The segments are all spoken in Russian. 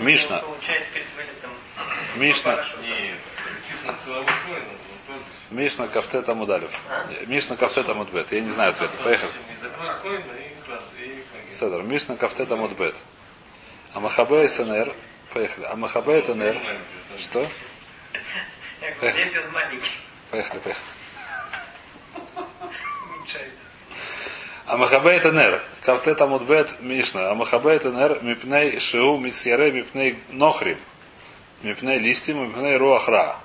Мишна. Мишна, Мишна Кафтет Амудалев. Мишна Кафтет Амудбет. Я не знаю ответа. Поехали. Седр. Мишна Кафтет Амудбет. Амахабе СНР. Поехали. Амахабе ТНР. Что? Поехали. Поехали, поехали. Амахабе ТНР. Кафтет Амудбет Мишна. Амахабе ТНР. Мипней Шиу Митсьяре Мипней Нохрим. Мипней Листим Мипней Руахра.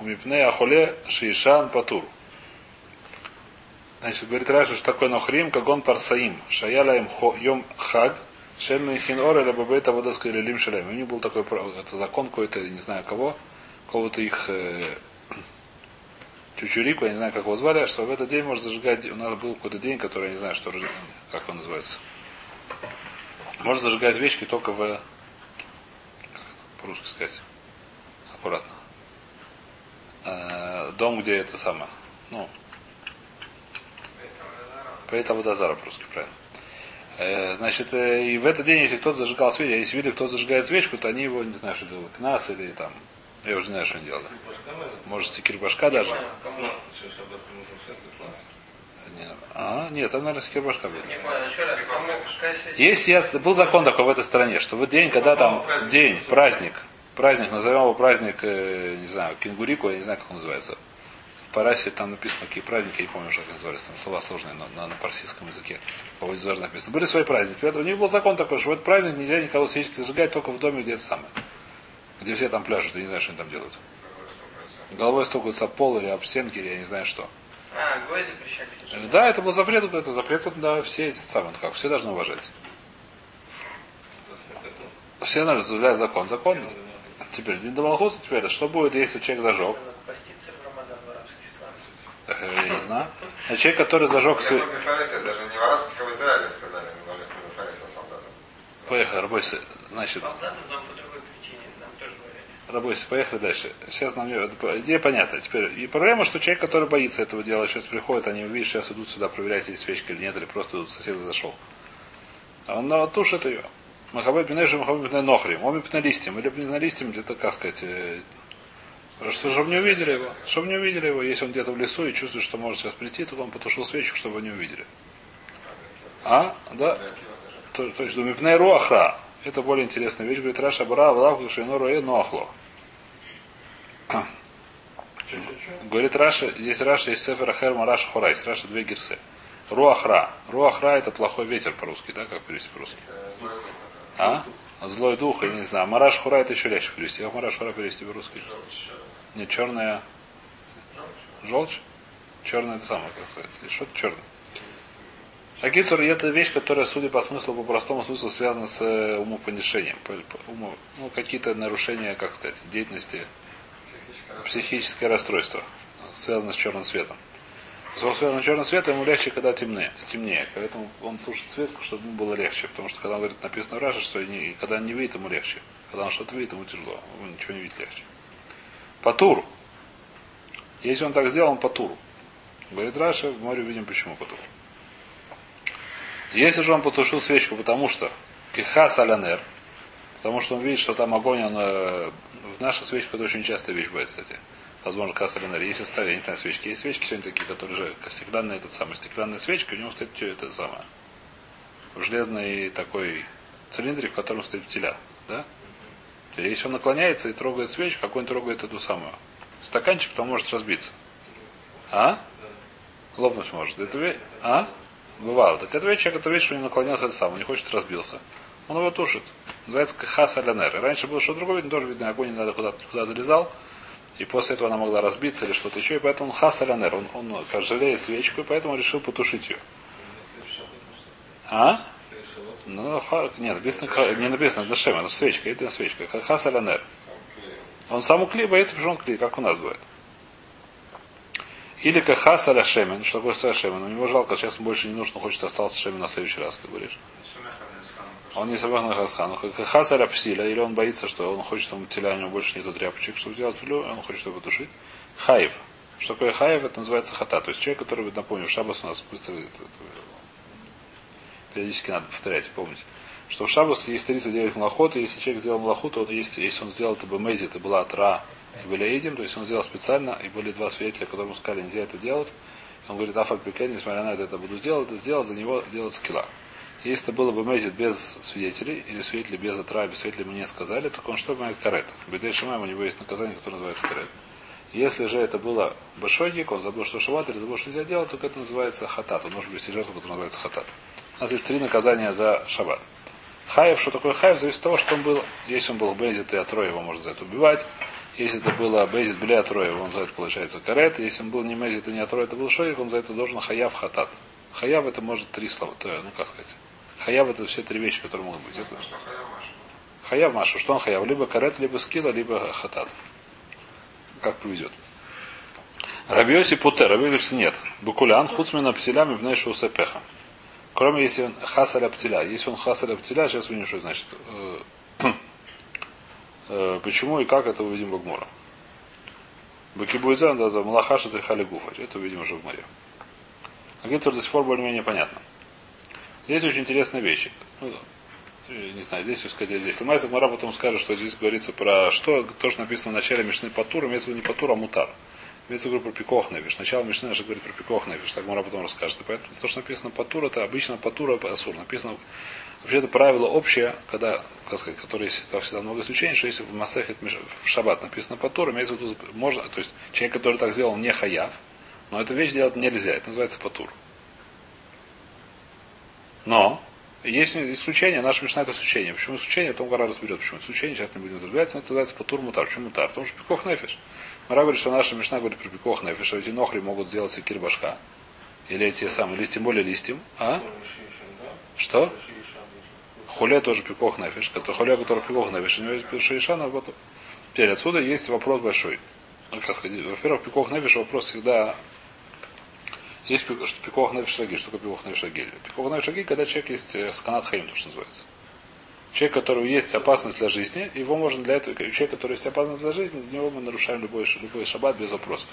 У Мипней Ахоле Шишан Патур. Значит, говорит Раша, что такое Нохрим, как он парсаим. Шаяла им йом хаг. Шем Михин Ора, либо бейта водоска или лим шалем. У них был такой это закон какой-то, не знаю кого, кого-то их э, Чучурику, я не знаю, как его звали, что в этот день можно зажигать, у нас был какой-то день, который я не знаю, что, как он называется. Можно зажигать свечки только в, как это по-русски сказать, аккуратно. Э, дом, где это самое, ну, Поэта Водозара по-русски, правильно. Э, Значит, э, и в этот день, если кто-то зажигал свечку, а если видели, кто зажигает свечку, то они его, не знаю, что делали, кнас или там, я уже не знаю, что они делали. Может, стикер башка даже. А, нет, там, наверное, стикер башка связь? Есть, я, был закон такой в этой стране, что в день, когда там день, праздник, праздник, назовем его праздник, э, не знаю, кенгурику, я не знаю, как он называется. В Парасе там написано, какие праздники, я не помню, как назывались, там слова сложные на, на, на парсийском языке. По написано. Были свои праздники. У них был закон такой, что в этот праздник нельзя никого свечки зажигать только в доме, где это самое. Где все там пляжут, я не знаю, что они там делают. Головой стукаются об пол или об стенки, или я не знаю что. А, гвозди запрещали. Да, это был запрет, это запрет, да, все эти самые, как, все должны уважать. Все должны соблюдать закон. Закон. Теперь день Дамалхуса, теперь, что будет, если человек зажег? Я не знаю. А человек, который зажег Фарисе, даже не в арабских, а в Израиле сказали. Поехали, Рабойся. Значит, Солдатам там по другой причине, нам тоже говорили. Рабойся, поехали дальше. Сейчас нам идея понятна. Теперь и проблема, что человек, который боится этого дела, сейчас приходит, они видишь, сейчас идут сюда проверять, есть свечка или нет, или просто идут, сосед зашел. А он ну, тушит ее. Махабет Бенежи, Махабет Бенежи Нохрим. Он на листьем. Или на листьем, где-то, как сказать, э, что, чтобы не увидели его. Чтобы не увидели его, если он где-то в лесу и чувствует, что может сейчас прийти, то он потушил свечку, чтобы не увидели. А? Да? То, то есть, Мипней Руахра. Это более интересная вещь. Говорит, Раша Бара, Валавку, Шейно Руэ, Ноахло. Говорит Раша, здесь Раша, есть Сефер Ахер Мараш Хорайс. Раша две гирсы. Руахра. Руахра это плохой ветер по-русски, да, как перевести по-русски? А? Злой дух, я не знаю. Мараш Хура это еще легче перевести. Как Мараш Хура перевести по-русски? Не, черная... Желчь? Черная это самое, как сказать. Или Что-то черное. Агитур это вещь, которая, судя по смыслу, по простому смыслу, связана с э, умопонижением. По- по- уму- Ну, какие-то нарушения, как сказать, деятельности, психическое расстройство, связано с черным светом. Если он связан с черным светом, ему легче, когда темнее. темнее. Поэтому он слушает свет, чтобы ему было легче. Потому что когда он говорит, написано в Раше, что не- когда он не видит, ему легче. Когда он что-то видит, ему тяжело. Ему ничего не видит легче. Патур. Если он так сделал, он патур. Говорит Раша, в море видим, почему патур. Если же он потушил свечку, потому что киха алянер, потому что он видит, что там огонь, он, в наших свечках это очень частая вещь бывает, кстати. Возможно, алянер. Если ставить, я не знаю, свечки. Есть свечки сегодня такие, которые же стеклянная, этот самый, стеклянная свечка, у него стоит чё это самое. Железный такой цилиндрик, в котором стоит теля. Да? Если он наклоняется и трогает свечку, как он трогает эту самую стаканчик, то он может разбиться. А? Лопнуть может. Это А? Бывало. Так это человек, который видит, что не наклонился это сам, не хочет разбился. Он его тушит. Называется хас алянер. И Раньше было что-то другое, видно, тоже видно, огонь не надо куда, куда залезал. И после этого она могла разбиться или что-то еще. И поэтому он хас алянер. Он, он как жалеет свечку, и поэтому решил потушить ее. А? Ну, ха- нет, написано, не написано, это шема, это свечка, это свечка. Ха- Хас алянер. Он сам у клей боится, потому что он клей, как у нас бывает. Или как хас аля шемен, что такое хас шемен. У него жалко, сейчас больше не нужно, хочет остался шемен на следующий раз, ты говоришь. Он не собрал на хасхан. Как хас аля псиля, или он боится, что он хочет, чтобы теля у него больше нету тряпочек, чтобы сделать пилю, он хочет его потушить. Хаев. Что такое хаев, это называется хата. То есть человек, который, напомню, шабас у нас быстро периодически надо повторять, помнить. что в Шабас есть 39 מלאכות, и если человек сделал малоху, то он есть, если он сделал это במזיד, это была התראה и были עדים, то есть он сделал специально, и были два свидетеля, которым сказали, нельзя это делать. Он говорит, אף על פי כן, несмотря на это, это буду делать, это сделал, за него делать סקילה. Если это было במזיד без свидетелей, или свидетели без התראה, без свидетелей ему не сказали, то он что имеет כרת? בידי שמים у него есть наказание, которое называется כרת. Если же это было был שוגג, он забыл, что шаббат, или забыл, что нельзя делать, то это называется חטאת. Он может быть жертву, которая называется חטאת. У нас есть три наказания за шаббат. Хаев, что такое хаев, зависит от того, что он был. Если он был бейзит и атроя, его можно за это убивать. Если это было бейзит бля атроя, он за это получается карет. Если он был не бейзит и не атроя, это был шоик, он за это должен хаяв хатат. Хаяв это может три слова. То, ну как сказать. Хаяв это все три вещи, которые могут быть. Это... Хаяв Машу. Что он хаяв? Либо карет, либо скила, либо хатат. Как повезет. Рабиоси путер, Рабиоси нет. Букулян хуцмина псилями бнейшу усепеха. Кроме если он хасаля птиля. Если он хасаля птиля, сейчас увидим, что значит. Почему и как это увидим в Гмора. Бакибуйзан, да, за Малахаша Захали Гуфа. Это увидим уже в море. А Гитер до сих пор более-менее понятно. Здесь очень интересная вещь. Ну, не знаю, здесь сказать, здесь. Ломайся Гмара потом скажет, что здесь говорится про что, то, что написано в начале Мишны Патур, имеется в виду не Патур, а Мутар. Имеется в виду про пикох невиш. Сначала Мишна же говорит про пикох невиш. Так Мара потом расскажет. И поэтому то, что написано Патур, это обычно Патура Асур. Написано Вообще это правило общее, когда, как сказать, которое есть, как всегда, много исключений, что если в Масехет в Шаббат написано Патур, имеется в виду, можно, то есть человек, который так сделал, не хаяв, но эту вещь делать нельзя. Это называется Патур. Но есть исключение, наш Мишна это исключение. Почему исключение, потом гора разберет, почему исключение, сейчас не будем разбирать, но это называется Патур Мутар. Почему Мутар? Потому что Пикох Нефиш. Мара говорит, что наша Мишна говорит про Пикох Нефиш, что эти нохри могут сделать секир башка. Или эти самые, или тем более листьем. А? Что? Хуле тоже пикох который хуле, который пикох нафиш, у него есть шейшан, а потом. Теперь отсюда есть вопрос большой. Ну, во-первых, пикох нафиш вопрос всегда есть пикох нафиш шаги. Что такое пикох нафиш шаги? Пикох нафиш шаги, когда человек есть сканат хаим, то, что называется. Человек, который есть опасность для жизни, его можно для этого, человек, который есть опасность для жизни, для него мы нарушаем любой, любой шаббат без вопросов.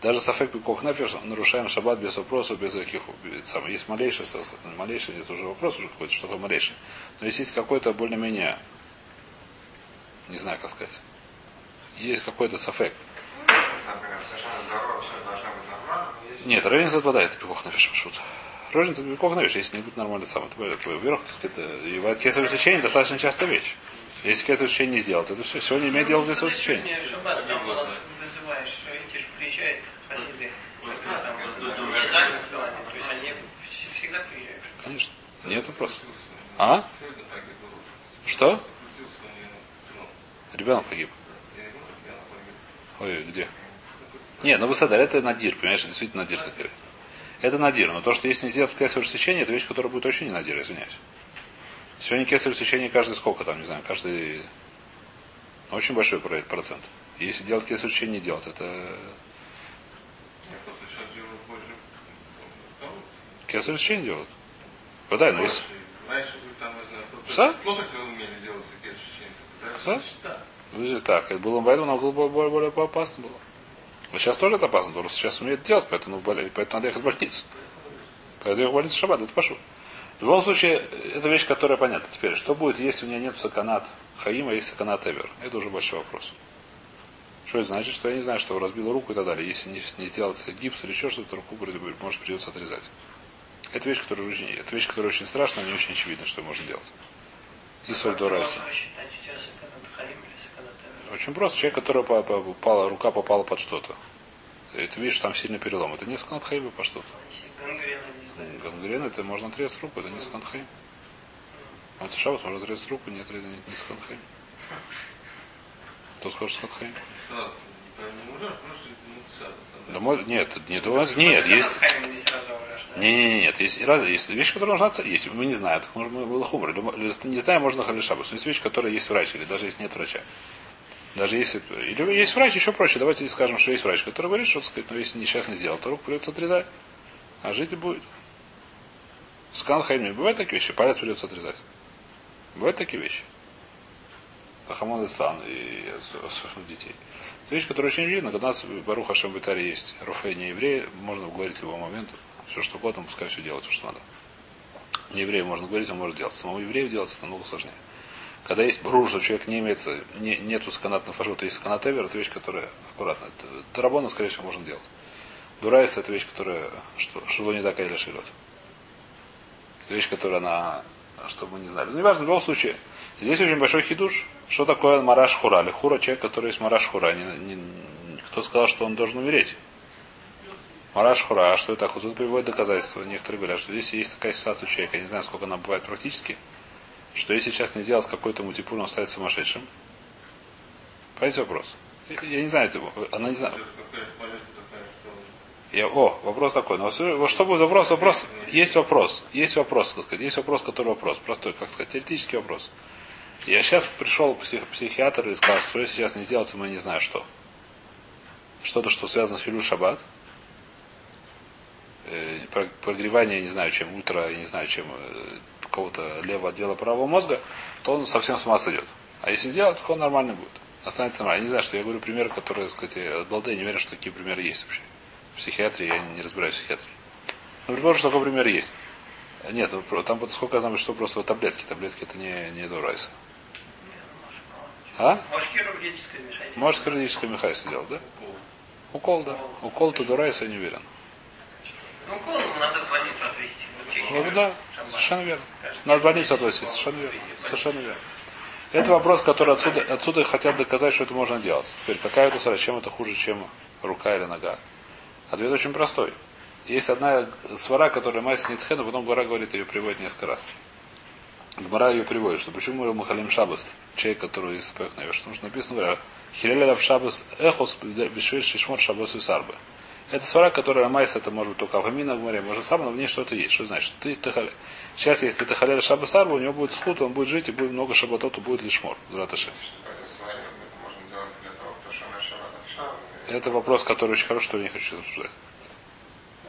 Даже сафек пикох нефиш нарушаем шаббат без вопросов, без каких самых. Есть малейший, малейший, это уже вопрос уже какой-то, что такое малейший. Но если есть какой-то более-менее, не знаю, как сказать, есть какой-то сафек. Нет, разница вода, это пикох нефиш шут. Розница это пикох нефиш, если не будет нормально сам. Это вверх, так сказать, и в кесарь течение достаточно часто вещь. Если кесарь течение не сделал, то это все. Сегодня имеет дело они всегда приезжают. Конечно. Нет вопросов. А? Что? Ребенок погиб. Ой, где? Нет, ну высота, это надир, понимаешь, действительно надир такой. Это надир, но то, что если не сделать кесарь сечение, это вещь, которая будет очень не надир, извиняюсь. Сегодня кесарь сечение каждый сколько там, не знаю, каждый очень большой процент. Если делать кесарь сечение, не делать, это Кесар решение делают. Подай, но если... Что? Да? Выжить так. Это было поэтому нам было более, более опасно было. Но сейчас тоже это опасно, потому что сейчас умеет делать, поэтому, поэтому надо ехать в больницу. Поэтому ехать в больницу шаббат, это пошел. В любом случае, это вещь, которая понятна. Теперь, что будет, если у меня нет саканат Хаима, есть саканат Эвер? Это уже большой вопрос. Что это значит? Что я не знаю, что разбил руку и так далее. Если не, не сделать гипс или еще что-то, руку может придется отрезать. Это вещь, которая очень, это вещь, которая очень страшная, не очень очевидно, что можно делать. И соль до райса. Очень просто. Человек, который попала, рука попала под что-то. Это видишь, там сильный перелом. Это не сканатхайм по что-то. Гангрена, это можно отрезать руку, это не сканатхайм. Это шабас, можно отрезать руку, не отрезать не сканатхайм. Кто скажет сканатхайм? Да, нет, нет, у вас нет, есть. Не, не, не, нет, есть, раз, есть вещи, которые нужно есть, мы не знаем, так может было хумор. Не знаем, можно халишабус. Но есть вещи, которые есть врач, или даже если нет врача. Даже если. Или есть врач, еще проще. Давайте скажем, что есть врач, который говорит, что сказать, но если сейчас не сделал, то руку придется отрезать. А жить и будет. Скан хайми. Бывают такие вещи, палец придется отрезать. Бывают такие вещи. Рахамон Ислам и детей. Это вещь, которая очень видно. Когда у нас Баруха Шамбитаре есть руфей не евреи, можно говорить в любой момент. Все, что угодно, пускай все делается, что надо. Не еврею можно говорить, он может делать. Самому еврею делать это намного сложнее. Когда есть брур, что человек не имеет, не, нету сканат на фашот, есть сканат эвер, это вещь, которая аккуратно. Тарабона, скорее всего, можно делать. Дурайс это вещь, которая, что, что не такая для широт. Это вещь, которая она, чтобы мы не знали. Ну, неважно, в любом случае, здесь очень большой хидуш. Что такое мараш хура? Или хура человек, который есть мараш хура. Не, не, кто сказал, что он должен умереть? Мараш хура, а что это? Тут приводит доказательства. Некоторые говорят, что здесь есть такая ситуация у человека. Я не знаю, сколько она бывает практически что если сейчас не сделать какой-то мультипуль, он станет сумасшедшим. Понимаете вопрос? Я не знаю, она не знает. Я, о, вопрос такой. Но что будет вопрос? Вопрос. Есть вопрос. Есть вопрос, так сказать. Есть вопрос, который вопрос. Простой, как сказать, теоретический вопрос. Я сейчас пришел псих, психиатр и сказал, что если сейчас не сделается, мы не знаю что. Что-то, что связано с Филю Шаббат. Э, я не знаю чем, ультра, я не знаю чем, э, какого-то левого отдела правого мозга, то он совсем с ума сойдет. А если сделать, то он нормально будет. Останется нормально. Я не знаю, что я говорю примеры, которые, сказать, от балды, я не уверен, что такие примеры есть вообще. В психиатрии я не разбираюсь в психиатрии. Но предположим, что такой пример есть. Нет, ну, там сколько я знаю, что просто таблетки. Таблетки это не, не дурайса. А? Может хирургическое вмешательство. Может хирургическое вмешательство делать, да? Укол, да. Укол то дурайса, я не уверен. Ну, укол надо в больницу отвезти. Ну, да, совершенно верно. Надо больницу отвозить, совершенно верно. Совершенно верно. Это вопрос, который отсюда, отсюда хотят доказать, что это можно делать. Теперь, какая это свара, чем это хуже, чем рука или нога? Ответ очень простой. Есть одна свара, которая Майс Нитхен, а потом Гора говорит, ее приводит несколько раз. Гмара ее приводит, что почему мы Махалим Шабас, человек, который из Пэх наверх, потому что написано, говоря, Хиреля в Шабас Эхос Бешвиш Шишмор Шабас и Сарбы. Это свара, которая Майс, это может быть только Авамина в море, может сам, но в ней что-то есть. Что значит? Ты, ты, сейчас, если ты халяля шаба сарба, у него будет схуд, он будет жить, и будет много шабатот, и будет лишь мор. Это вопрос, который очень хороший, что я не хочу обсуждать.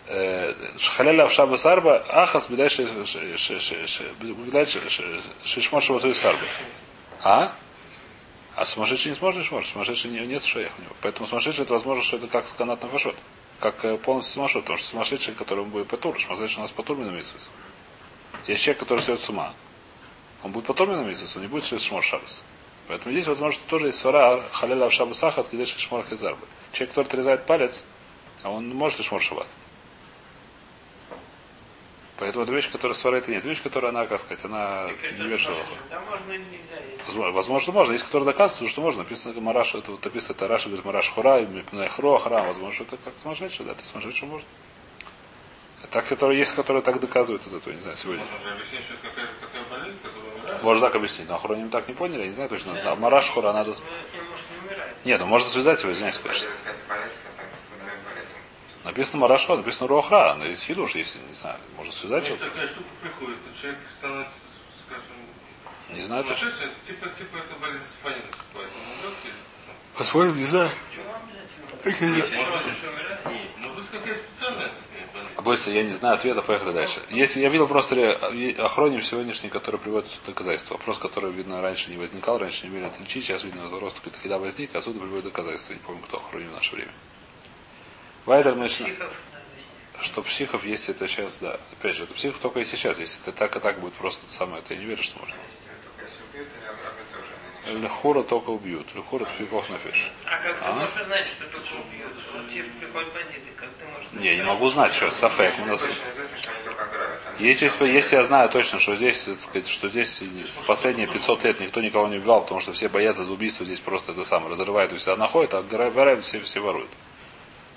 Э, халяля в шаба сарба, ахас бедай шишмор шабату сарба. А? А сумасшедший не сможет шмор, сумасшедший нет шеях у него. Поэтому сумасшедший это возможно, что это как сканат на фашот как э, полностью сумасшедший, потому что сумасшедший, которому будет потур, сумасшедший у нас потурмен митсвис. Есть человек, который сойдет с ума. Он будет потурмен митсвис, он не будет швец шмор шабас. Поэтому здесь, возможно, тоже есть свара халяля в шабас ахат, где шмор хизарбы. Человек, который отрезает палец, а он может шмор шабат. Поэтому это вещь, которая свара это нет. Вещь, которая она, как сказать, она не вершила. Да можно или нельзя. Возможно, можно. Есть, которые доказывают, что можно. Написано Мараш, это вот написано это Раша, говорит Мараш Хура, Хро, Храм. Возможно, это как сумасшедший, да, это сумасшедший можно. Так, которые есть, которые так доказывают из этого, не знаю, сегодня. Можно объяснить, что это какая-то такая болезнь, которая Можно так объяснить, но охраним так не поняли, я не знаю точно. Да, Мараш Хура надо... Нет, ну можно связать его, извиняюсь, конечно. Написано Марашва, написано Руахра, но есть хидуш, если, не знаю, можно связать его. такая штука приходит, человек становится, скажем, не знаю точно. Типа, типа это болезнь Сафанина наступает. Он умрет или? Посмотрим, не знаю. Может быть, какая специальная Бойся, я не знаю ответа, поехали дальше. Если я видел просто охроним сегодняшний, который приводит доказательства. Вопрос, который, видно, раньше не возникал, раньше не умели отличить, сейчас, видно, рост когда возник, а отсюда приводит доказательства. Не помню, кто охроним в наше время. Вайдер мы что психов есть это сейчас, да. Опять же, это психов только если сейчас. Если это так и так будет просто самое, это я не верю, что можно. Лехура только убьют. Лехура это пикох нафиш. А как ты а? можешь знать, что только убьют? Вот тебе приходят бандиты, как ты можешь знать? Не, я не могу знать, что Сафек. Если, если я знаю точно, что здесь, так сказать, что здесь последние 500 лет никто никого не убивал, потому что все боятся за убийство, здесь просто это самое разрывают и всегда находят, а в все, все воруют.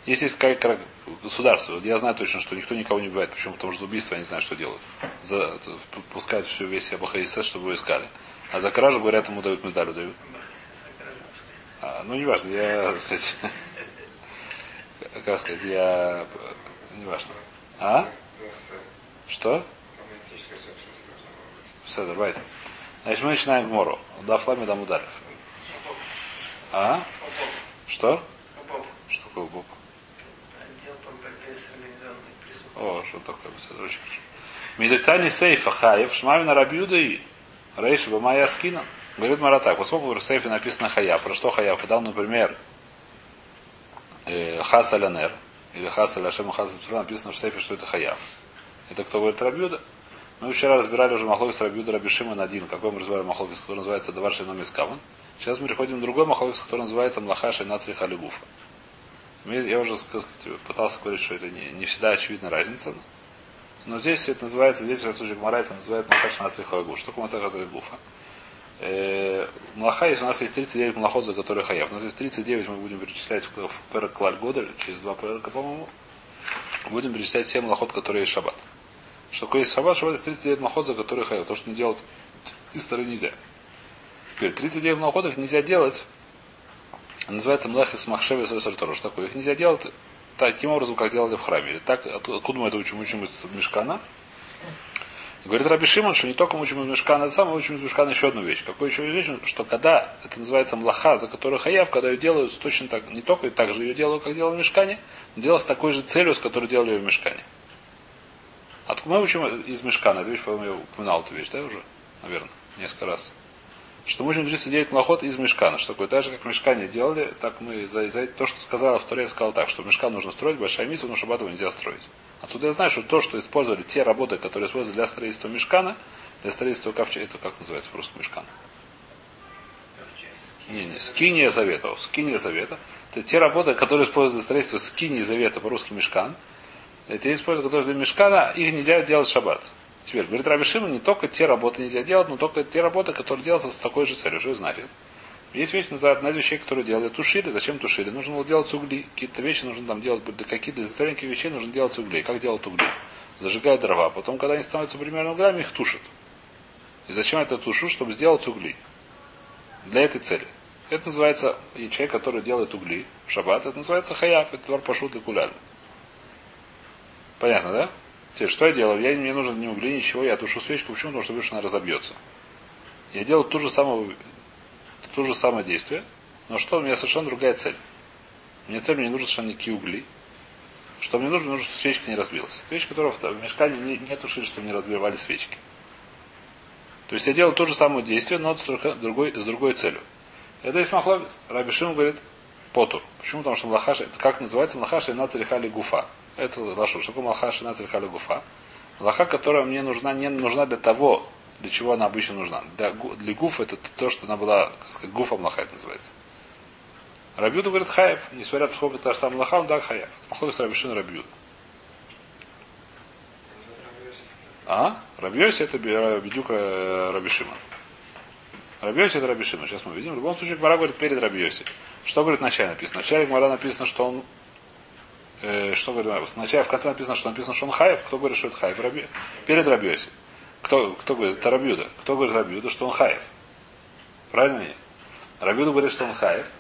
Если есть какое государство, я знаю точно, что никто никого не убивает. Почему? Потому что за убийство они знают, что делают. За, пускают всю весь АБХСС, чтобы его искали. А за кражу, говорят, ему дают медаль, дают. А, ну, неважно, я, сказать, как сказать, я, неважно. А? Что? Все, давай. Значит, мы начинаем Гмору. Да, флами дам ударив. А? Что? Что такое Боб? О, что такое? Это очень хорошо. Медектани сейфа хаев, шмавина рабиуда и рейша бамая скина. Говорит Мара так, поскольку в сейфе написано хая, про что хая? Когда, например, э, хас или хас аляшем хас написано в сейфе, что это хаяв. Это кто говорит рабиуда? Мы вчера разбирали уже Махлокис Рабиуда Рабишима на один. Какой мы разбирали Махлокис, который называется Давар Шейном Искаван. Сейчас мы переходим к другой Махлокис, который называется Млаха Шейнацри Халигуфа. Я уже сказать, пытался говорить, что это не, не всегда очевидна разница. Но здесь это называется, здесь в случае Гмара это называется Млаха Шейнацри Халигуфа. Что такое Халигуфа? Э, Млаха, если у нас есть 39 млахот, за которые хаяв. У нас есть 39, мы будем перечислять в перек Клаль года, через два перека, по-моему. Будем перечислять все млахот, которые есть шаббат. Что такое есть шаббат? Шаббат есть 39 млахот, за которые хаяв. То, что не делать из стороны нельзя. Теперь 39 млахот их нельзя делать. Называется млах из махшеви Что такое? Их нельзя делать таким образом, как делали в храме. Или так, откуда мы это учим? Учим из Мешкана. Говорит Раби Шимон, что не только мы учим из Мешкана, это самое, мы учим из Мешкана еще одну вещь. Какую еще вещь? Что когда это называется млаха, за которую хаяв, когда ее делают точно так, не только и так же ее делают, как делали в Мешкане, но делают с такой же целью, с которой делали ее в Мешкане. Откуда мы учим из Мешкана? Эту вещь, по-моему, я упоминал эту вещь, да, уже? Наверное, несколько раз. Что мы учим 39 млахот из Мешкана. Что такое? Так же, как в Мешкане делали, так мы за, за то, что сказала в Торе, я сказал так, что Мешкан нужно строить, большая миссия, но Шабатова нельзя строить. Отсюда я знаю, что то, что использовали, те работы, которые использовали для строительства мешкана, для строительства ковчега, это как называется по-русски мешкан? Не, не, скиния завета. Скиния завета. Это те работы, которые используют для строительства скинии завета, по-русски мешкан. Те используют, которые для мешкана, их нельзя делать в шаббат. Теперь, говорит Рабишима, не только те работы нельзя делать, но только те работы, которые делаются с такой же целью. Что значит? Есть вещи, называют из вещей, которые делали тушили. Зачем тушили? Нужно было делать угли. Какие-то вещи нужно там делать, какие-то изготовления вещей нужно делать угли. Как делать угли? Зажигают дрова. Потом, когда они становятся примерно углями, их тушат. И зачем это тушу? Чтобы сделать угли. Для этой цели. Это называется, человек, который делает угли в шаббат, это называется хаяв, это двор пашут и куляль. Понятно, да? Теперь, что я делаю? Я, мне нужно ни угли, ничего, я тушу свечку. Почему? Потому что вижу, она разобьется. Я делаю ту же самую то же самое действие, но что у меня совершенно другая цель. Мне цель, мне не нужны совершенно никакие угли. Что мне нужно, нужно, чтобы свечка не разбилась. Свечка, которая в мешкане не, не тушили, чтобы не разбивали свечки. То есть я делаю то же самое действие, но с другой, с другой целью. Это есть махлогис. Раби Шим говорит потур. Почему? Потому что млахаша, это как называется млахаша и нацарихали гуфа. Это лашу. Что такое млахаша и нацарихали гуфа? Которая мне нужна, не нужна для того, для чего она обычно нужна. Для, для гуф это то, что она была, как сказать, гуфа млаха это называется. Рабиуда говорит хаев, несмотря на сколько это сам млаха, он да хаев. Махлок с Рабишин Рабиуда. А? Рабьёси это бедюк э, Рабишима. Рабьёси это Рабишима. Сейчас мы видим. В любом случае, Гмара говорит перед Рабьёси. Что говорит вначале написано? Вначале Гмара написано, что он э, что говорит, вначале в конце написано, что написано, что он хаев. Кто говорит, что это хаев? Раби, перед Рабьёси. Кто, кто говорит? Это Рабьюда. Кто говорит Рабьюда, что он хаев? Правильно нет? Рабьюда говорит, что он хаев.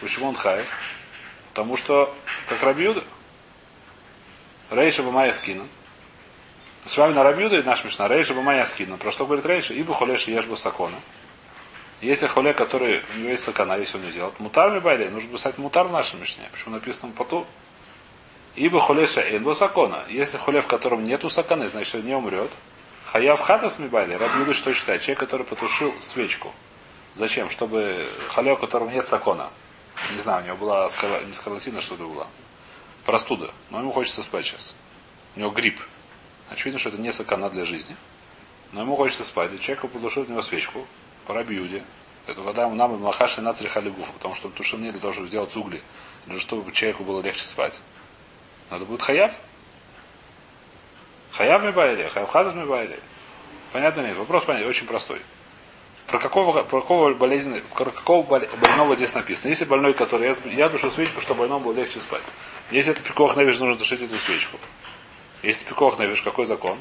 Почему он хаев? Потому что, как Рабьюда, Рейша Бамая скинан. С вами на Рабьюда и наш Мишна. Рейша Бамая скинан. Про что говорит Рейша? Ибо холеш ешь сакона. Если холе, который у него есть сакана, если он не сделал, мутар ми байле, нужно писать мутар в нашем Мишне. Почему написано поту? Ибо холеша эйн сакона. Если холе, в котором нету саканы, значит, не умрет. Хаяв хатас мибайли, Раб Юда что считает? Человек, который потушил свечку. Зачем? Чтобы халя, у которого нет закона. Не знаю, у него была не скарлатина, что-то была. Простуда. Но ему хочется спать сейчас. У него грипп. Очевидно, что это не сакана для жизни. Но ему хочется спать. И человек потушил от него свечку по рабиуде. Это вода нам и млахаши на халигуфа, потому что тушил не для того, чтобы сделать угли, для того, чтобы человеку было легче спать. Надо будет хаяв. Хаяв ми байли, хаяв хадас ми байли. Понятно нет? Вопрос понятный, очень простой. Про какого, про какого болезни, про какого больного здесь написано? Если больной, который я, я душу свечку, чтобы больному было легче спать. Если это пикох навиш, нужно душить эту свечку. Если пикох навиш, какой закон?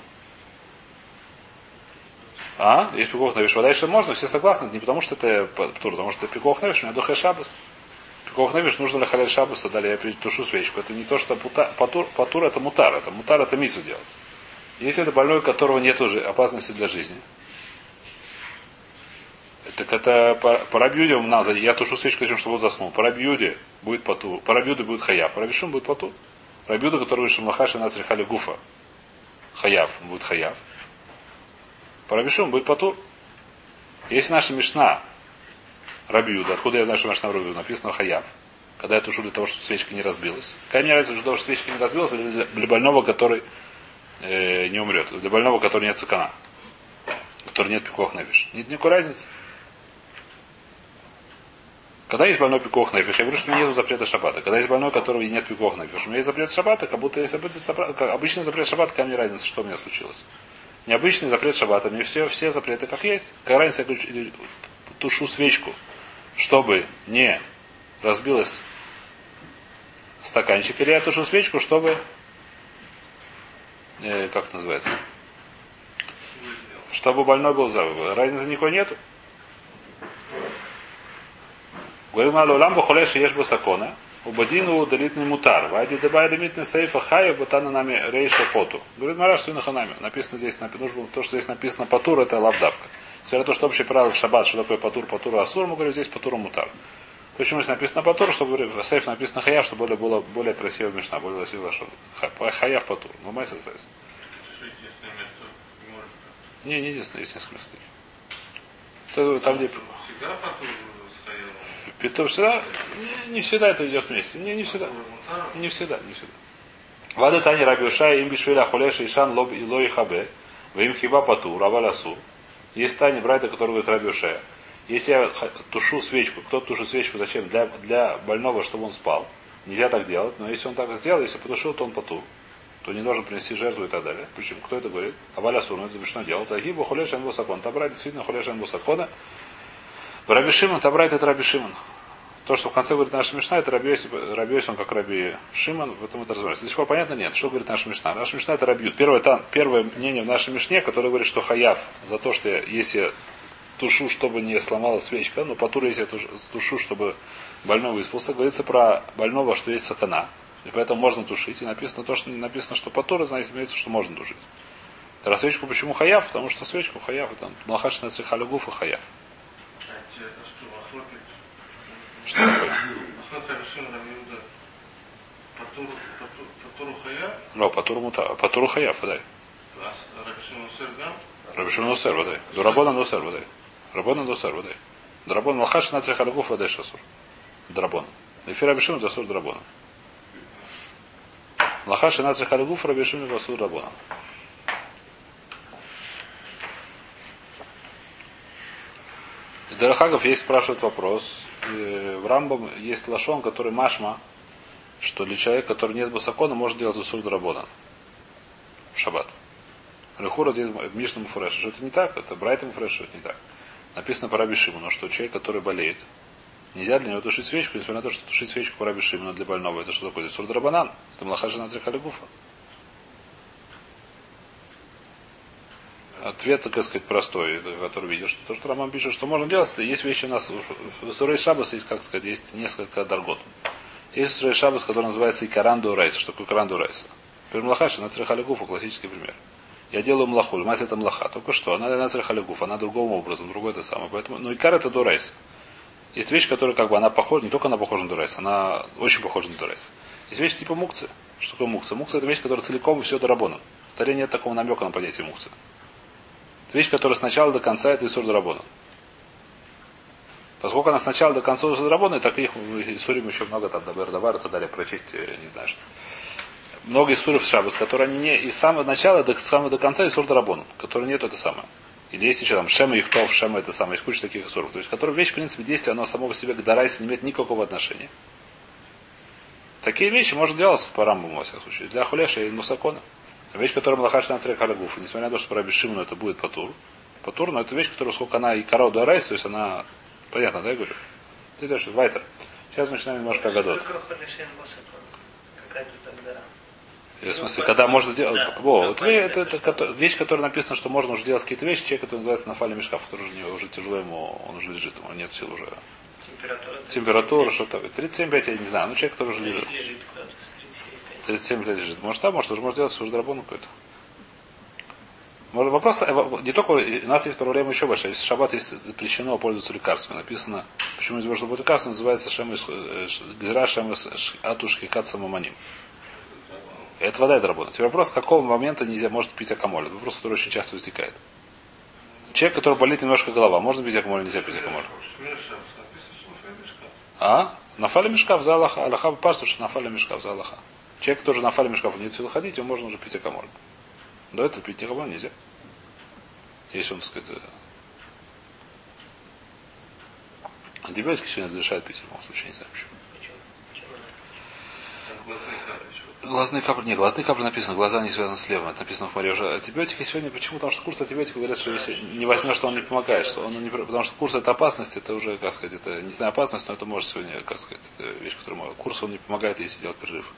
А? Если пикох навиш, вода еще можно, все согласны, не потому что это тур, потому что пикох навиш, у меня духе шабас. Навиш нужно для халяль шабаса, далее я тушу свечку. Это не то, что патур, патур это мутар, это мутар это мису делать. Если это больной, у которого нет уже опасности для жизни, так это рабьюде надо, я тушу свечку, чтобы он заснул. По рабьюде будет поту, по рабьюде будет хаяв, по рабишум будет поту. Рабьюда, который вышел Махаши на Црихали Гуфа, хаяв, будет хаяв. По рабишум будет поту. Если наша мешна рабьюда, откуда я знаю, что наша рабьюда, написано хаяв, когда я тушу для того, чтобы свечка не разбилась. Какая мне разница, что свечка не разбилась, или для больного, который э, не умрет. Для больного, который нет цикана. Который нет пикох нефиш. Нет никакой разницы. Когда есть больной пикох нефиш, я говорю, что нет запрета шабата. Когда есть больной, у которого нет пикох нефиш, у меня есть запрет шабата, как будто есть обычный запрет шабата, какая мне разница, что у меня случилось. Необычный запрет шабата, мне все, все запреты как есть. Какая разница, я тушу свечку, чтобы не разбилась стаканчик, или я тушу свечку, чтобы э, как это называется? Чтобы больной был здоровый. Разницы никакой нету. Говорит Малу Ламбу Холеши ешь Басакона. Убадину удалитный мутар. Вайди дебай лимитный сейфа хая бутана нами рейша поту. Говорит Мараш Суинаханами. Написано здесь, нужно, то, что здесь написано патур, это лавдавка. Несмотря на то, что общее правило в шаббат, что такое патур, патур, асур, мы говорим здесь патур мутар. Почему здесь написано патур, чтобы в сейф написано хаяв, чтобы более, было более красиво мешна, более красиво что хаяв патур. Ну, майса сейф. Не, не единственное, есть несколько мест. То, там, где... Всегда патур Петур всегда, не, не всегда это идет вместе. Не, не всегда. Не всегда, не всегда. Вада Тани Рабиуша, им бишвиля хулеша ишан лоб и лой хабе, в им хиба пату, равалясу. Есть Тани Брайта, который говорит Рабиуша. Если я тушу свечку, кто тушу свечку, зачем? Для, для больного, чтобы он спал. Нельзя так делать, но если он так сделал, если потушил, то он потур то не должен принести жертву и так далее. Почему? Кто это говорит? Аваля Суну, это запрещено делать. Агибу хулешан бусакон. Табрай действительно хулешан бусакона. Раби Шимон, Табрай это Раби Шимон. То, что в конце говорит наша Мишна, это Раби Йосиф, он как Раби Шимон, в этом это разбирается. До сих пор понятно? Нет. Что говорит наша Мишна? Наша Мишна это Раби Первое, там, первое мнение в нашей Мишне, которое говорит, что хаяв за то, что если тушу, чтобы не сломалась свечка, но потура, если я тушу, чтобы больной выспался, говорится про больного, что есть сатана. И поэтому можно тушить. И написано то, что не написано, что потура, значит, имеется, что можно тушить. Тогда свечку почему хаяв? Потому что свечку хаяв это малхашна цехалюгуф и хаяв. Что такое? Ну, патуру мута. Патуру хаяв, да. Рабишимон усер, водай. Дурабона носер, водай. Рабона носер, водай. Драбон малхаш на цехалюгуф, водай шасур. Драбон. Эфир Рабишимон засур драбона. Лаха шина цехалюгуф рабишим васур рабона. Дарахагов есть спрашивает вопрос. В Рамбам есть лашон, который машма, что для человека, который нет басакона, может делать усур драбона в шаббат. Рехура в Мишнам Фуреш, что это не так, это Брайтам Фуреш, что это не так. Написано по Раби Шимону, что человек, который болеет, Нельзя для него тушить свечку, несмотря на то, что тушить свечку по рабиши именно для больного. Это что такое? Это сурдрабанан. Это млаха на Ответ, так сказать, простой, который видишь, что то, что Раман пишет, что можно делать, есть вещи у нас в Сурей Шабас есть, как сказать, есть несколько даргот. Есть Сурей Шабас, который называется Икаранду Райс. Что такое Икаранду Райс? Например, млаха на Црехалигуфа, классический пример. Я делаю млаху, мать это млаха. Только что, она на Црехалигуф, она другим образом, другой это самое. Поэтому, ну, Икар это до Райса. Есть вещь, которая как бы она похожа, не только она похожа на дурайс, она очень похожа на дурайс. Есть вещь типа мукцы. Что такое мукция? Мукция это вещь, которая целиком все доработана. В Таре нет такого намека на понятие мукцы. Вещь, которая сначала до конца это Исур Дарабона. Поскольку она сначала до конца Исур Дарабона, так их в Исурим еще много там, Дабер Давар и так далее, прочесть, не знаю что. Много Исуров Шабас, которые они не из самого начала до самого до конца Исур Дарабона, которые нет это самое. Или есть еще там Шема Ихтов, Шема это самое, есть куча таких суров. То есть, которые вещь, в принципе, действие, оно само по себе к Дарайсе не имеет никакого отношения. Такие вещи можно делать по Рамбаму, во всяком случае. Для Хулеша и Мусакона. Вещь, которая Малахаш на Халягуфа, несмотря на то, что про Бешимну это будет Патур. Патур, но это вещь, которая сколько она и корова Дарайс, то есть она, понятно, да, я говорю? Ты знаешь, Вайтер. Сейчас начинаем немножко гадот. Какая тут тогда в смысле, когда можно делать... Во, вот это, это, это вещь, которая написана, что можно уже делать какие-то вещи, человек, который называется на фале мешкаф, который уже, уже тяжело ему, он уже лежит, ему нет сил уже. Температура? Температура, что-то. 37, 5, я не знаю. Ну, человек, который уже лежит. 37 лет лежит. Может, да, может, уже можно делать сурдрабону какой-то. Вопрос, э, не только, у нас есть проблема еще большая. Если шаббат есть запрещено пользоваться лекарствами, написано, почему из что будет лекарство, называется шема, э, гзира шема атушки каца маманим. Это вода это работает. Теперь вопрос, с какого момента нельзя может пить акамоль. Это вопрос, который очень часто возникает. Человек, который болит немножко голова, можно пить акамоль, нельзя пить акамоль. А? Нафали мешкав за Аллаха. Аллаха пасту, что нафали мешкав за Аллаха. Человек, который нафали мешкав не сил ходить, ему можно уже пить акамоль. До этого пить никому нельзя. Если он, так сказать, э, антибиотики сегодня разрешают пить в любом случае, не знаю почему. Глазные капли не, глазные капли написано, глаза не связаны с левым, это написано в море уже. Антибиотики сегодня, почему? Потому что курс антибиотиков говорят, что если не возьмешь, что он не помогает, что он не, потому что курс это опасность, это уже, как сказать, это не знаю опасность, но это может сегодня, как сказать, это вещь, может. Курс он не помогает, если делать перерыв.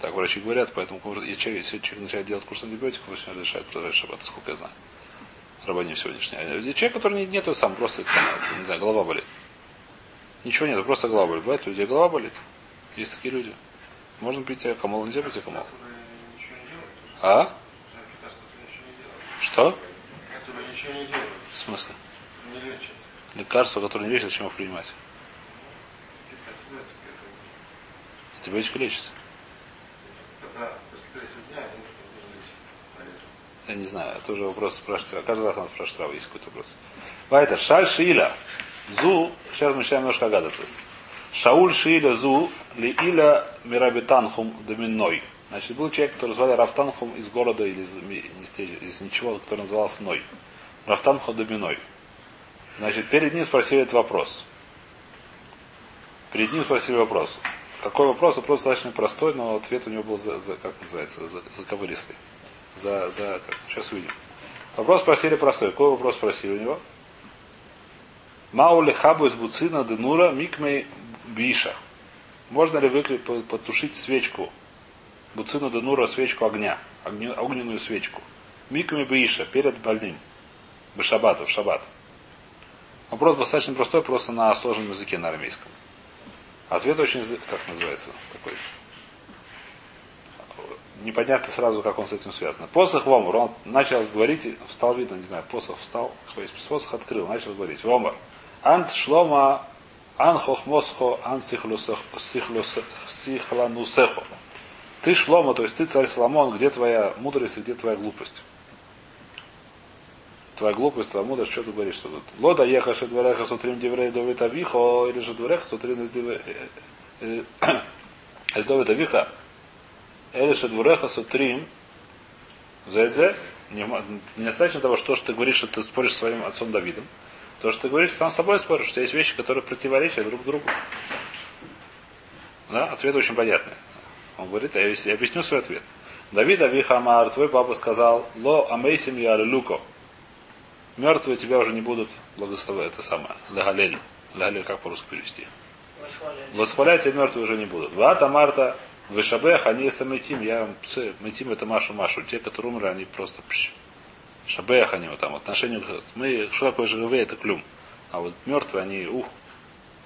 Так врачи говорят, поэтому если человек начинает делать курс антибиотиков, сегодня разрешает продолжать шаббат, сколько я знаю. Рабаним сегодняшний. А человек, который не, нету сам, просто не знаю, голова болит. Ничего нет, просто голова болит. Бывает, людей голова болит. Есть такие люди. Можно пить акамол, нельзя пить акамол. А? Что? В смысле? Лекарства, которые не лечат, зачем их принимать? Типа отсюда, Я не знаю, это уже вопрос спрашивать. Каждый раз надо спрашивать Рава, есть какой-то вопрос. Вайтер, Шаль Шииля. Зу, сейчас мы начинаем немножко гадаться. Шауль Шииля Зу, ли Иля Мирабитанхум Доминой. Значит, был человек, который звали Рафтанхум из города или из, из ничего, который назывался Ной. Рафтанхум Доминой. Значит, перед ним спросили этот вопрос. Перед ним спросили вопрос. Какой вопрос? Вопрос достаточно простой, но ответ у него был, за, за- как называется, за. За, за, как, сейчас увидим. Вопрос спросили простой. Какой вопрос спросили у него? Маули хабу из буцина денура микмей биша. Можно ли выкли, по- потушить свечку? Буцину денура свечку огня. огню- огненную свечку. Микмей биша перед больным. Бешабата, в шаббат. Вопрос достаточно простой, просто на сложном языке на арамейском. Ответ очень, как называется, такой. Непонятно сразу, как он с этим связан. Посох Вомар, он начал говорить, встал, видно, не знаю, посох встал, посох открыл, начал говорить. Вомар. Ант шлома ан хохмосхо ан сихланусехо. Ты шлома, то есть ты царь Соломон, где твоя мудрость и где твоя глупость? Твоя глупость, твоя мудрость, что ты говоришь, что тут? Лода еха шедвареха сутрим диврей довит авихо, или шедвареха сутрим из диврей из довит авиха, или шедвареха сутрим за это не, мо- недостаточно того, что, что ты говоришь, что ты споришь со своим отцом Давидом. То, что ты говоришь, сам с собой споришь, что есть вещи, которые противоречат друг другу. Да, ответ очень понятный. Он говорит, я объяс- я объясню свой ответ. Давид Авихамар, твой папа сказал, ло амейсим я люко. Мертвые тебя уже не будут благословлять. Это самое. Лагалель. Лагалель как по-русски перевести? Восхвалять тебя мертвые уже не будут. Вата Марта, Вышабех, они самитим, я митим это Машу Машу. Те, которые умерли, они просто пш. Шабех они вот там, отношение мы, что такое живые, это клюм. А вот мертвые, они, ух.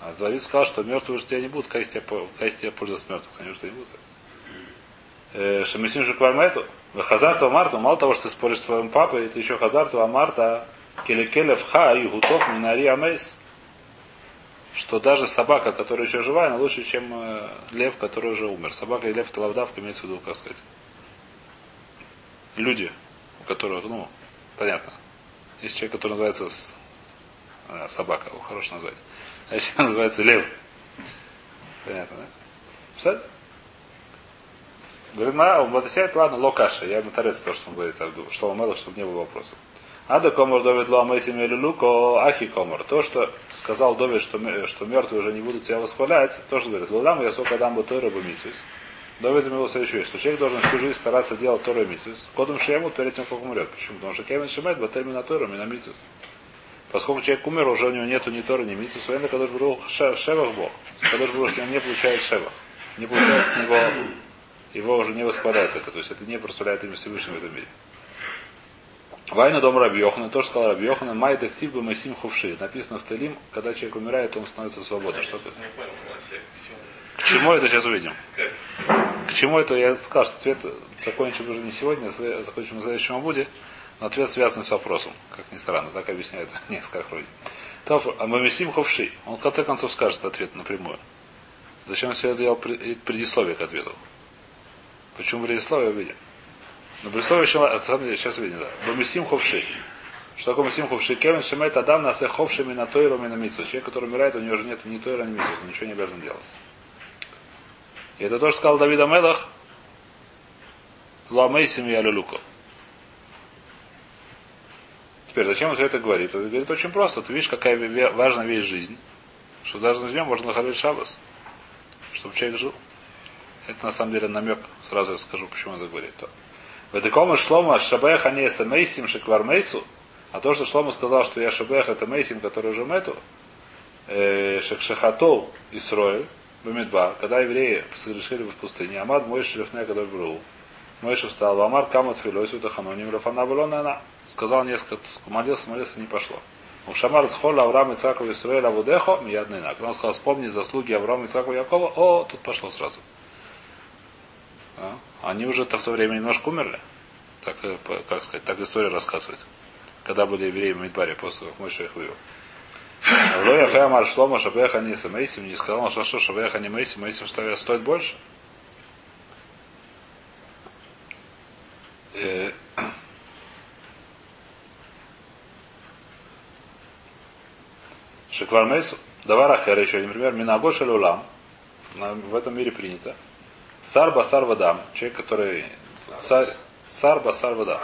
А Давид сказал, что мертвые уже тебя не будут, как тебя, как тебя пользоваться мертвых, они уже не будут. Э, Шамисим же квармету, Хазарту Марту, мало того, что ты споришь с твоим папой, ты еще Хазарту Амарта, Келекелев Ха и Гутов Минари Амейс что даже собака, которая еще живая, она лучше, чем э, лев, который уже умер. Собака и лев это лавдавка, имеется в виду, как сказать. Люди, у которых, ну, понятно. Есть человек, который называется с- э, собака, его хорошее название. А еще называется лев. Понятно, да? Представляете? Говорит, на, сядет, ладно, локаша. Я ему то, что он говорит, что он мало, чтобы не было вопросов. Ада комор Довид Луко Ахи комор. То, что сказал Довид, что, что мертвые уже не будут тебя восхвалять, тоже говорит, Лулам я сколько дам бы Тойра бы Митсвис. Довид имел следующую вещь, что человек должен всю жизнь стараться делать и Митсвис. Кодом Шему перед тем, как умрет. Почему? Потому что Кевин Шемет Батер Мина Тойра Мина Митсвис. Поскольку человек умер, уже у него нету ни Торы, ни Митсвис, военно Кадош Брух Шевах Бог. Кадош Брух не получает Шевах. Не получает с него, его уже не восхваляет это. То есть это не прославляет имя Всевышнего в этом мире. Вайна дом Раби Йохана, тоже сказал Раби Йохана, май дектив бы Масим Хувши. Написано в Талим, когда человек умирает, он становится свободным. Что это? К чему это сейчас увидим? К чему это? Я сказал, что ответ закончим уже не сегодня, а закончим в следующем Абуде, но ответ связан с вопросом, как ни странно, так объясняют несколько вроде. А Мамисим Хувши, он в конце концов скажет ответ напрямую. Зачем он все это делал пред- предисловие к ответу? Почему предисловие увидим? Но на самом деле, сейчас видим, да. Бамисим Хувши. Что такое Масим Хувши? Кевин Шемет Адам на Ховшими на Тойру и на Митсу. Человек, который умирает, у него уже нет ни Тойра, ни Митсу, ничего не обязан делать. И это то, что сказал Давид Амелах, Луамейсим и Алюлюко. Теперь, зачем он все это говорит? Он говорит очень просто. Ты видишь, какая ве- важная вещь жизнь. Что даже на нем можно находить шабас. Чтобы человек жил. Это на самом деле намек. Сразу я скажу, почему он это говорит. То. В таком шлома шабеха не мейсим шеквар мейсу. А то, что Шлома сказал, что я шабех это мейсим, который уже мету, э, шехшахатов Исроэль, Бамидба, когда евреи согрешили в пустыне, Амад мой шлифне, который был. Мойша встал, Амар камат филосу таханоним рафана она. Сказал несколько, молился, молился, не пошло. Шамар Цхола Авраам Ицаков Исраэль Авудехо Миядный Нак. Он сказал, вспомни заслуги Авраама Ицакова Якова. О, тут пошло сразу. А? Они уже-то в то время немножко умерли. Так, э, как сказать, так история рассказывает. Когда были евреи в Мидбаре, после того, как Мойша их вывел. Лоя Феамар Шлома Шабеха не Мейсим не сказал, что что Шабеха не Мейсим, Мейсим что стоит больше. Э, Шиквар Мейсу. Давар Ахер еще, например, Минагош Улам. В этом мире принято. Сар Басар Вадам. Человек, который... Сар Басар Вадам.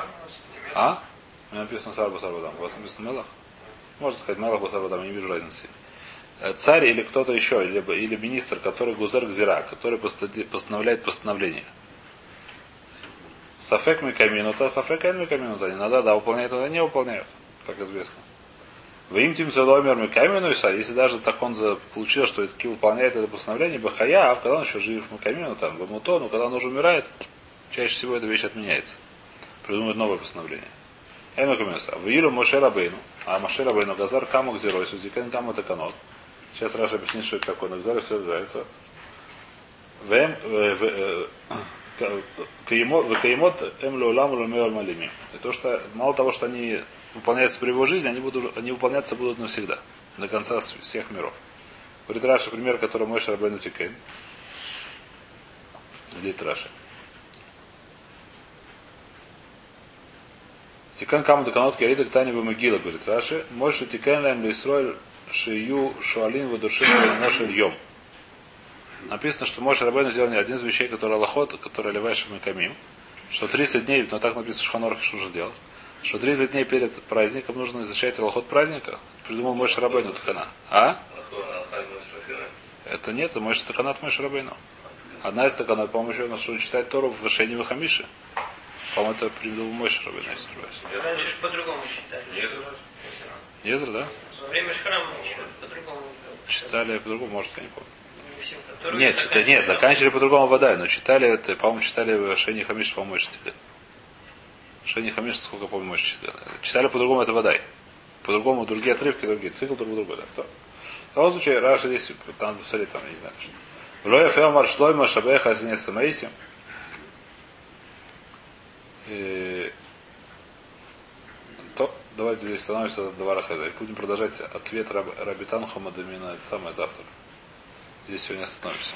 А? У меня написано Сар Басар Вадам. У вас написано Мелах? Можно сказать Мелах Басар Вадам, я не вижу разницы. Э, Царь или кто-то еще, или, или министр, который Гузер Гзира, который постановляет постановление. Сафек Микаминута, Сафек Эль Микаминута. Иногда да, выполняют, иногда не выполняют, как известно. Вы им тем целомер Микаминуса, если даже так он получил, что таки выполняет это постановление, Бахая, а когда он еще жив Микамину, там, Бамуто, но когда он уже умирает, чаще всего эта вещь отменяется. Придумают новое постановление. Эм Микаминуса. В Моше Рабейну, а Моше Газар Каму Гзерой, Сузикен Каму Таканот. Сейчас Раша объяснит, что это такое, но Гзар все в- э, Каимот Эм Леулам Лумео Малими. То, что мало того, что они выполняются при его жизни, они, будут, они выполняться будут навсегда. До конца всех миров. Говорит Раша, пример, который мой Шарабейну Тикен. Где это Раша? Тикан каму даканот керида ктани бамагила, говорит Раши. Мойши тикан лэм лисроль шию шуалин вадушин ношель йом. Написано, что Моше Рабейну сделал не один из вещей, который Аллахот, который Левайша Камим, что 30 дней, но так написано, что Ханор что же делал, что 30 дней перед праздником нужно изучать Аллахот праздника. Придумал Моше Рабейну Такана. А? Это нет, это Моше Таканат Моше Рабейну. Одна из Таканат, по-моему, еще нужно читать Тору в Вышении Вахамиши. По-моему, это придумал Моше Рабейну, если не ошибаюсь. Раньше же по-другому читали. Езра, да? Во время шхрама еще по-другому. Читали по-другому, может, я не помню. Нет, читали, нет, заканчивали по-другому вода, но читали, это, по-моему, читали в Шени Хамиш, по-моему, Мойши Шени Хамиш, сколько помню, Мойши Тикан. Читали по-другому это вода. По-другому другие отрывки, другие. Цикл друг другой, да. В любом случае, Раша здесь, там в Соли, там, не знаю. Лоя Феомар Шлойма Шабеха Азинес Самейсим. И... То, давайте здесь становимся до Варахаза. И будем продолжать ответ Раб, Рабитан Хамадамина, это самое завтра. Здесь сегодня остановимся.